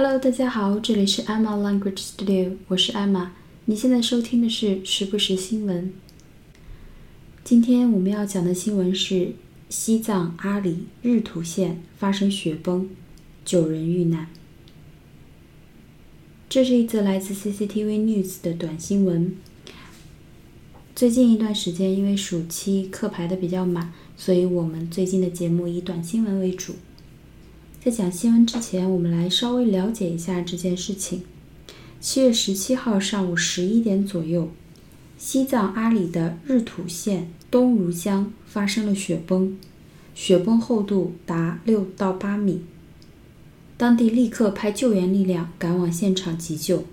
Hello，大家好，这里是 Emma Language Studio，我是 Emma。你现在收听的是时不时新闻。今天我们要讲的新闻是西藏阿里日土县发生雪崩，九人遇难。这是一则来自 CCTV News 的短新闻。最近一段时间，因为暑期课排的比较满，所以我们最近的节目以短新闻为主。在讲新闻之前，我们来稍微了解一下这件事情。七月十七号上午十一点左右，西藏阿里的日土县东如乡发生了雪崩，雪崩厚度达六到八米。当地立刻派救援力量赶往现场急救。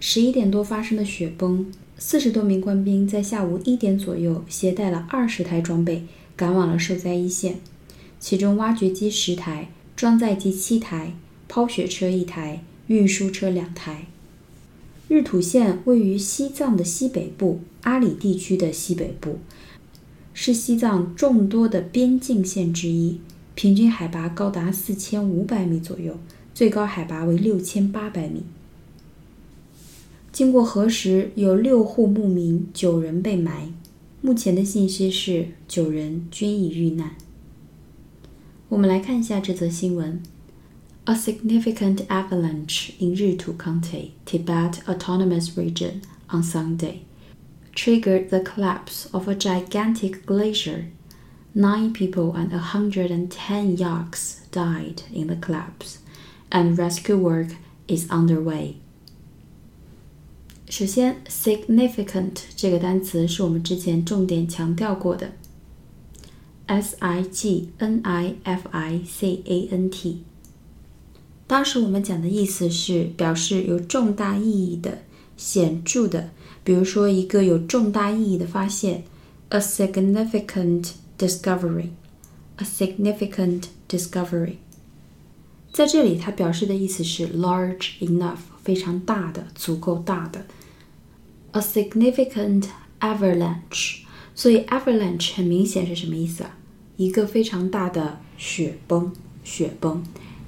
十一点多发生的雪崩。四十多名官兵在下午一点左右携带了二十台装备赶往了受灾一线，其中挖掘机十台、装载机七台、抛雪车一台、运输车两台。日土县位于西藏的西北部，阿里地区的西北部，是西藏众多的边境县之一，平均海拔高达四千五百米左右，最高海拔为六千八百米。经过核实，有六户牧民，九人被埋。目前的信息是九人均已遇难。我们来看一下这则新闻：A significant avalanche in Ritu County, Tibet Autonomous Region, on Sunday triggered the collapse of a gigantic glacier. Nine people and 110 yaks died in the collapse, and rescue work is underway. 首先，significant 这个单词是我们之前重点强调过的 ，s i g n i f i c a n t。当时我们讲的意思是表示有重大意义的、显着的，比如说一个有重大意义的发现，a significant discovery，a significant discovery。在这里，它表示的意思是 large enough，非常大的、足够大的。a significant avalanche，所以 avalanche 很明显是什么意思啊？ 一个非常大的雪崩，雪崩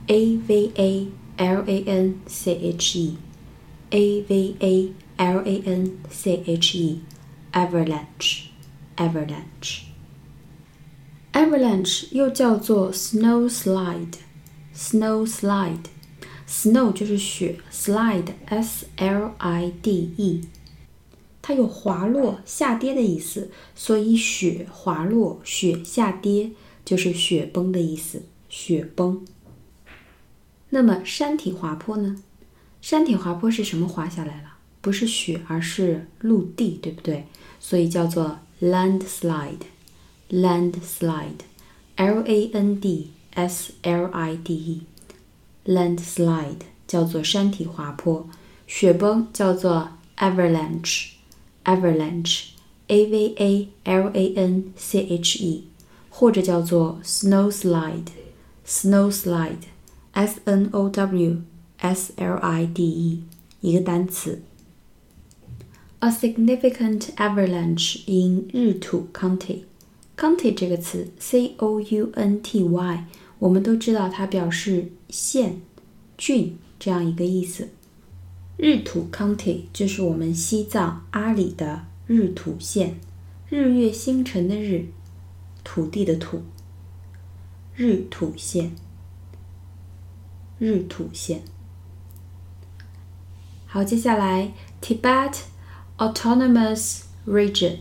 ，a v a l a n c h e，a v a l a n c h e，avalanche，avalanche，avalanche 又叫做 snow slide，snow slide，snow 就是雪，slide s l i d e。它有滑落、下跌的意思，所以雪滑落、雪下跌就是雪崩的意思。雪崩。那么山体滑坡呢？山体滑坡是什么滑下来了？不是雪，而是陆地，对不对？所以叫做 landslide。landslide，l a n d s l i d e，landslide 叫做山体滑坡。雪崩叫做 avalanche。Avalanche, A V A L A N C H E，或者叫做 snow slide, snow slide, S N O W S L I D E，一个单词。A significant avalanche in 日土 County。County 这个词，C O U N T Y，我们都知道它表示县、郡这样一个意思。 日土 County 就是我们西藏阿里的日土县，日月星辰的日，土地的土。日土县，日土县。好，接下来 Tibet Autonomous Region，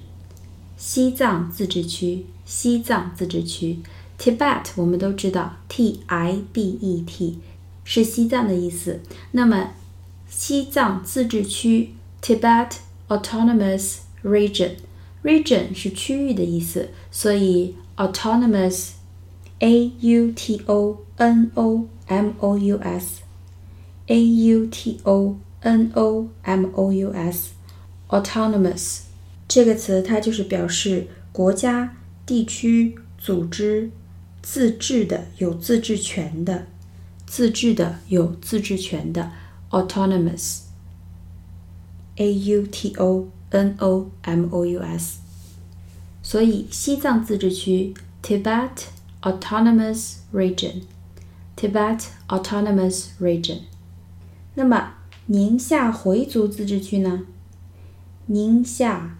西藏自治区，西藏自治区。Tibet 我们都知道，T I B E T 是西藏的意思。那么西藏自治区 （Tibet Autonomous Region），region 是区域的意思，所以 autonomous，a u t o n o m o u s，a u t o n o m o u s，autonomous 这个词它就是表示国家、地区、组织自治的、有自治权的、自治的、有自治权的。autonomous, a u t o n o m o u s，所以西藏自治区 Tibet Autonomous Region，Tibet Autonomous Region 那么宁夏回族自治区呢？宁夏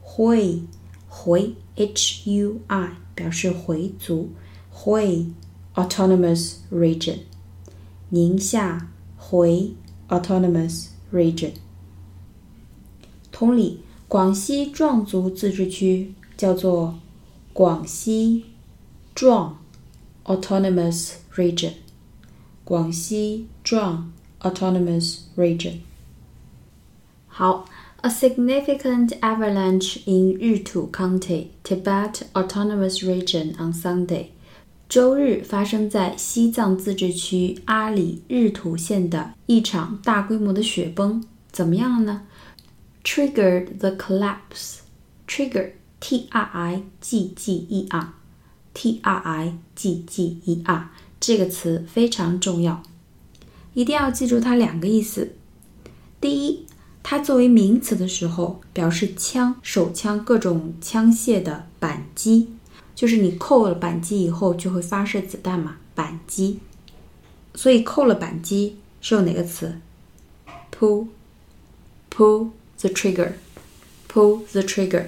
回回 H U I 表示回族，回 Autonomous Region，宁夏回 Autonomous Region。同理，广西壮族自治区叫做广西壮 Autonomous Region，广西壮 Autonomous Region。好，a significant avalanche in Ritu County, Tibet Autonomous Region on Sunday。 周日发生在西藏自治区阿里日图县的一场大规模的雪崩，怎么样了呢？Triggered the collapse. Trigger, T-R-I-G-G-E-R, T-R-I-G-G-E-R 这个词非常重要，一定要记住它两个意思。第一，它作为名词的时候，表示枪、手枪各种枪械的扳机。就是你扣了扳机以后就会发射子弹嘛，扳机。所以扣了扳机是用哪个词？Pull，pull the trigger，pull the trigger，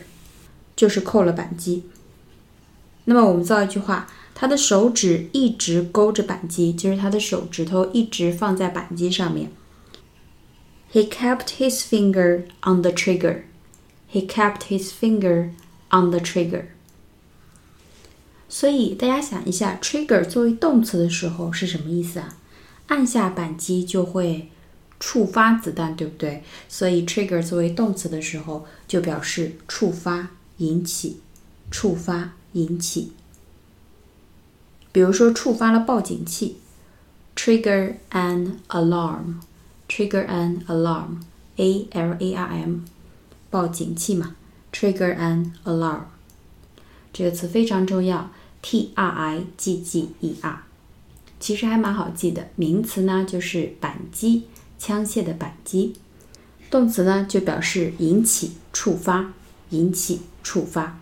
就是扣了扳机。那么我们造一句话，他的手指一直勾着扳机，就是他的手指头一直放在扳机上面。He kept his finger on the trigger. He kept his finger on the trigger. 所以大家想一下，trigger 作为动词的时候是什么意思啊？按下扳机就会触发子弹，对不对？所以 trigger 作为动词的时候就表示触发、引起、触发、引起。比如说，触发了报警器，trigger an alarm，trigger an alarm，a l a r m，报警器嘛，trigger an alarm。这个词非常重要，T R I G G E R，其实还蛮好记的。名词呢就是扳机，枪械的扳机；动词呢就表示引起、触发、引起、触发。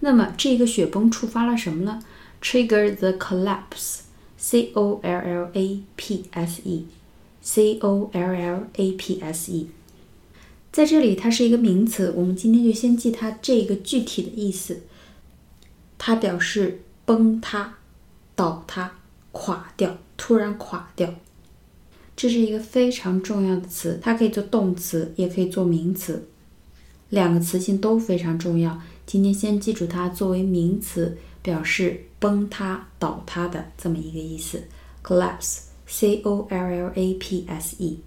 那么这个雪崩触发了什么呢？Trigger the collapse，C O L L A P S E，C O L L A P S E。在这里，它是一个名词。我们今天就先记它这个具体的意思。它表示崩塌、倒塌、垮掉、突然垮掉。这是一个非常重要的词，它可以做动词，也可以做名词，两个词性都非常重要。今天先记住它作为名词，表示崩塌、倒塌的这么一个意思。collapse，c o l l a p s e。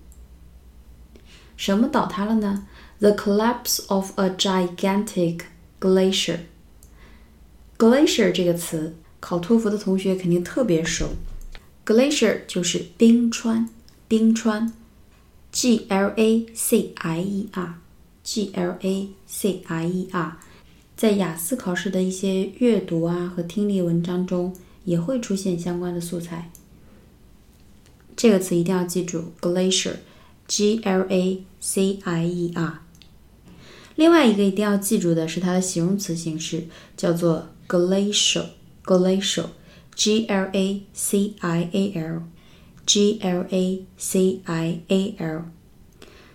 什么倒塌了呢？The collapse of a gigantic glacier. Glacier 这个词，考托福的同学肯定特别熟。Glacier 就是冰川，冰川。G L A C I E R，G L A C I E R，在雅思考试的一些阅读啊和听力文章中也会出现相关的素材。这个词一定要记住，glacier。G L A C I E R。另外一个一定要记住的是它的形容词形式，叫做 glacial。glacial，G L A C I A L，G L A C I A L。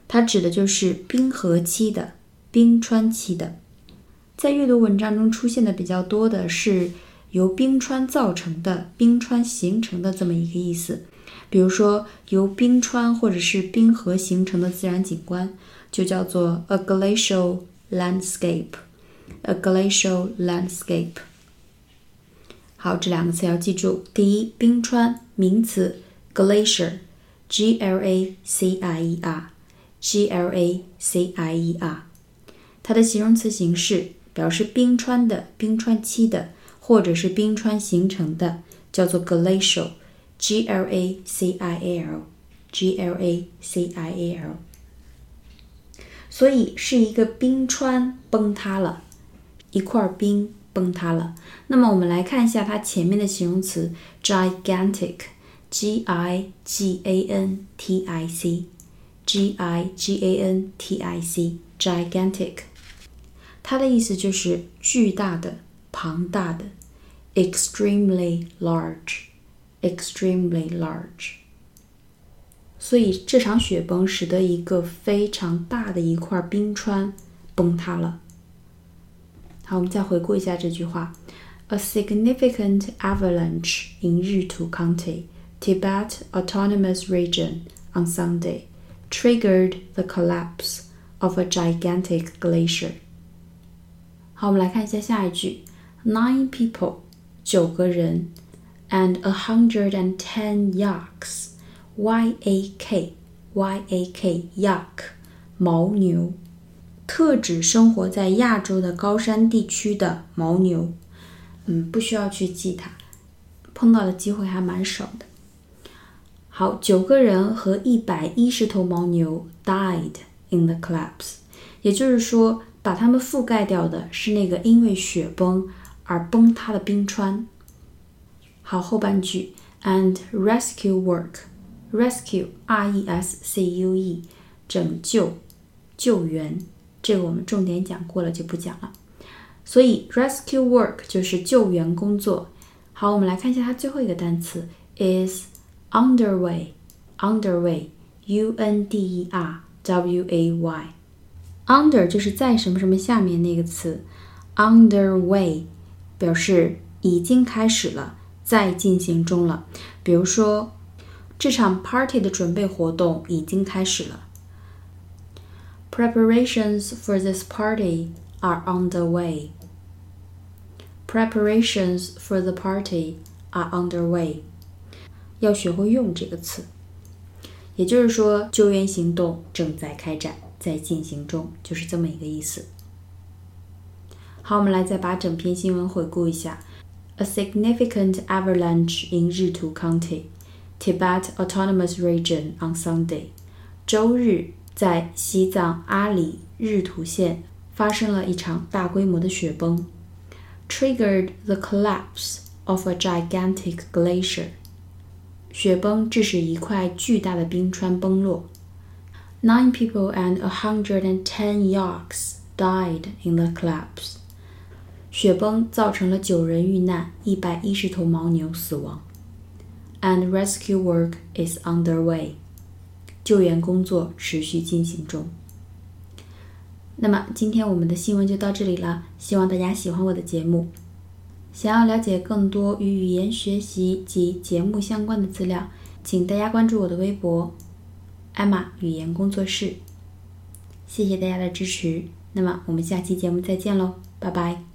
它指的就是冰河期的、冰川期的。在阅读文章中出现的比较多的是由冰川造成的、冰川形成的这么一个意思。比如说，由冰川或者是冰河形成的自然景观，就叫做 a glacial landscape。A glacial landscape。好，这两个词要记住。第一，冰川，名词，glacier，g l a c i e r，g l a c i e r。它的形容词形式表示冰川的、冰川期的，或者是冰川形成的，叫做 glacial。G L A C I A L，G L A C I A L，所以是一个冰川崩塌了，一块冰崩塌了。那么我们来看一下它前面的形容词 gigantic，G I G A N T I C，G I G A N T I C，gigantic，它的意思就是巨大的、庞大的，extremely large。extremely large。所以这场雪崩使得一个非常大的一块冰川崩塌了。好，我们再回顾一下这句话：A significant avalanche in Ritu County, Tibet Autonomous Region, on Sunday triggered the collapse of a gigantic glacier. 好，我们来看一下下一句：Nine people，九个人，and a hundred and ten yaks。Y A K Y A K Yak 牦牛， 特指生活在亚洲的高山地区的牦牛。嗯，不需要去记它，碰到的机会还蛮少的。好，九个人和一百一十头牦牛 died in the collapse，也就是说，把它们覆盖掉的是那个因为雪崩而崩塌的冰川。好，后半句 and rescue work。Rescue, R-E-S-C-U-E，拯救、救援，这个我们重点讲过了，就不讲了。所以 rescue work 就是救援工作。好，我们来看一下它最后一个单词 is underway。underway，U-N-D-E-R-W-A-Y。under 就是在什么什么下面那个词，underway 表示已经开始了，在进行中了。比如说。这场 party 的准备活动已经开始了。Preparations for this party are underway. Preparations for the party are underway. 要学会用这个词，也就是说，救援行动正在开展，在进行中，就是这么一个意思。好，我们来再把整篇新闻回顾一下。A significant avalanche in Ritu County Tibet Autonomous Region on Sunday，周日 在西藏阿里日图县发生了一场大规模的雪崩，triggered the collapse of a gigantic glacier。雪崩致使一块巨大的冰川崩落。Nine people and a hundred and ten yaks died in the collapse。雪崩造成了九人遇难，一百一十头牦牛死亡。and rescue work is underway. 救援工作持续进行中。那么今天我们的新闻就到这里了，希望大家喜欢我的节目。想要了解更多与语言学习及节目相关的资料，请大家关注我的微博“艾玛语言工作室”。谢谢大家的支持，那么我们下期节目再见喽，拜拜。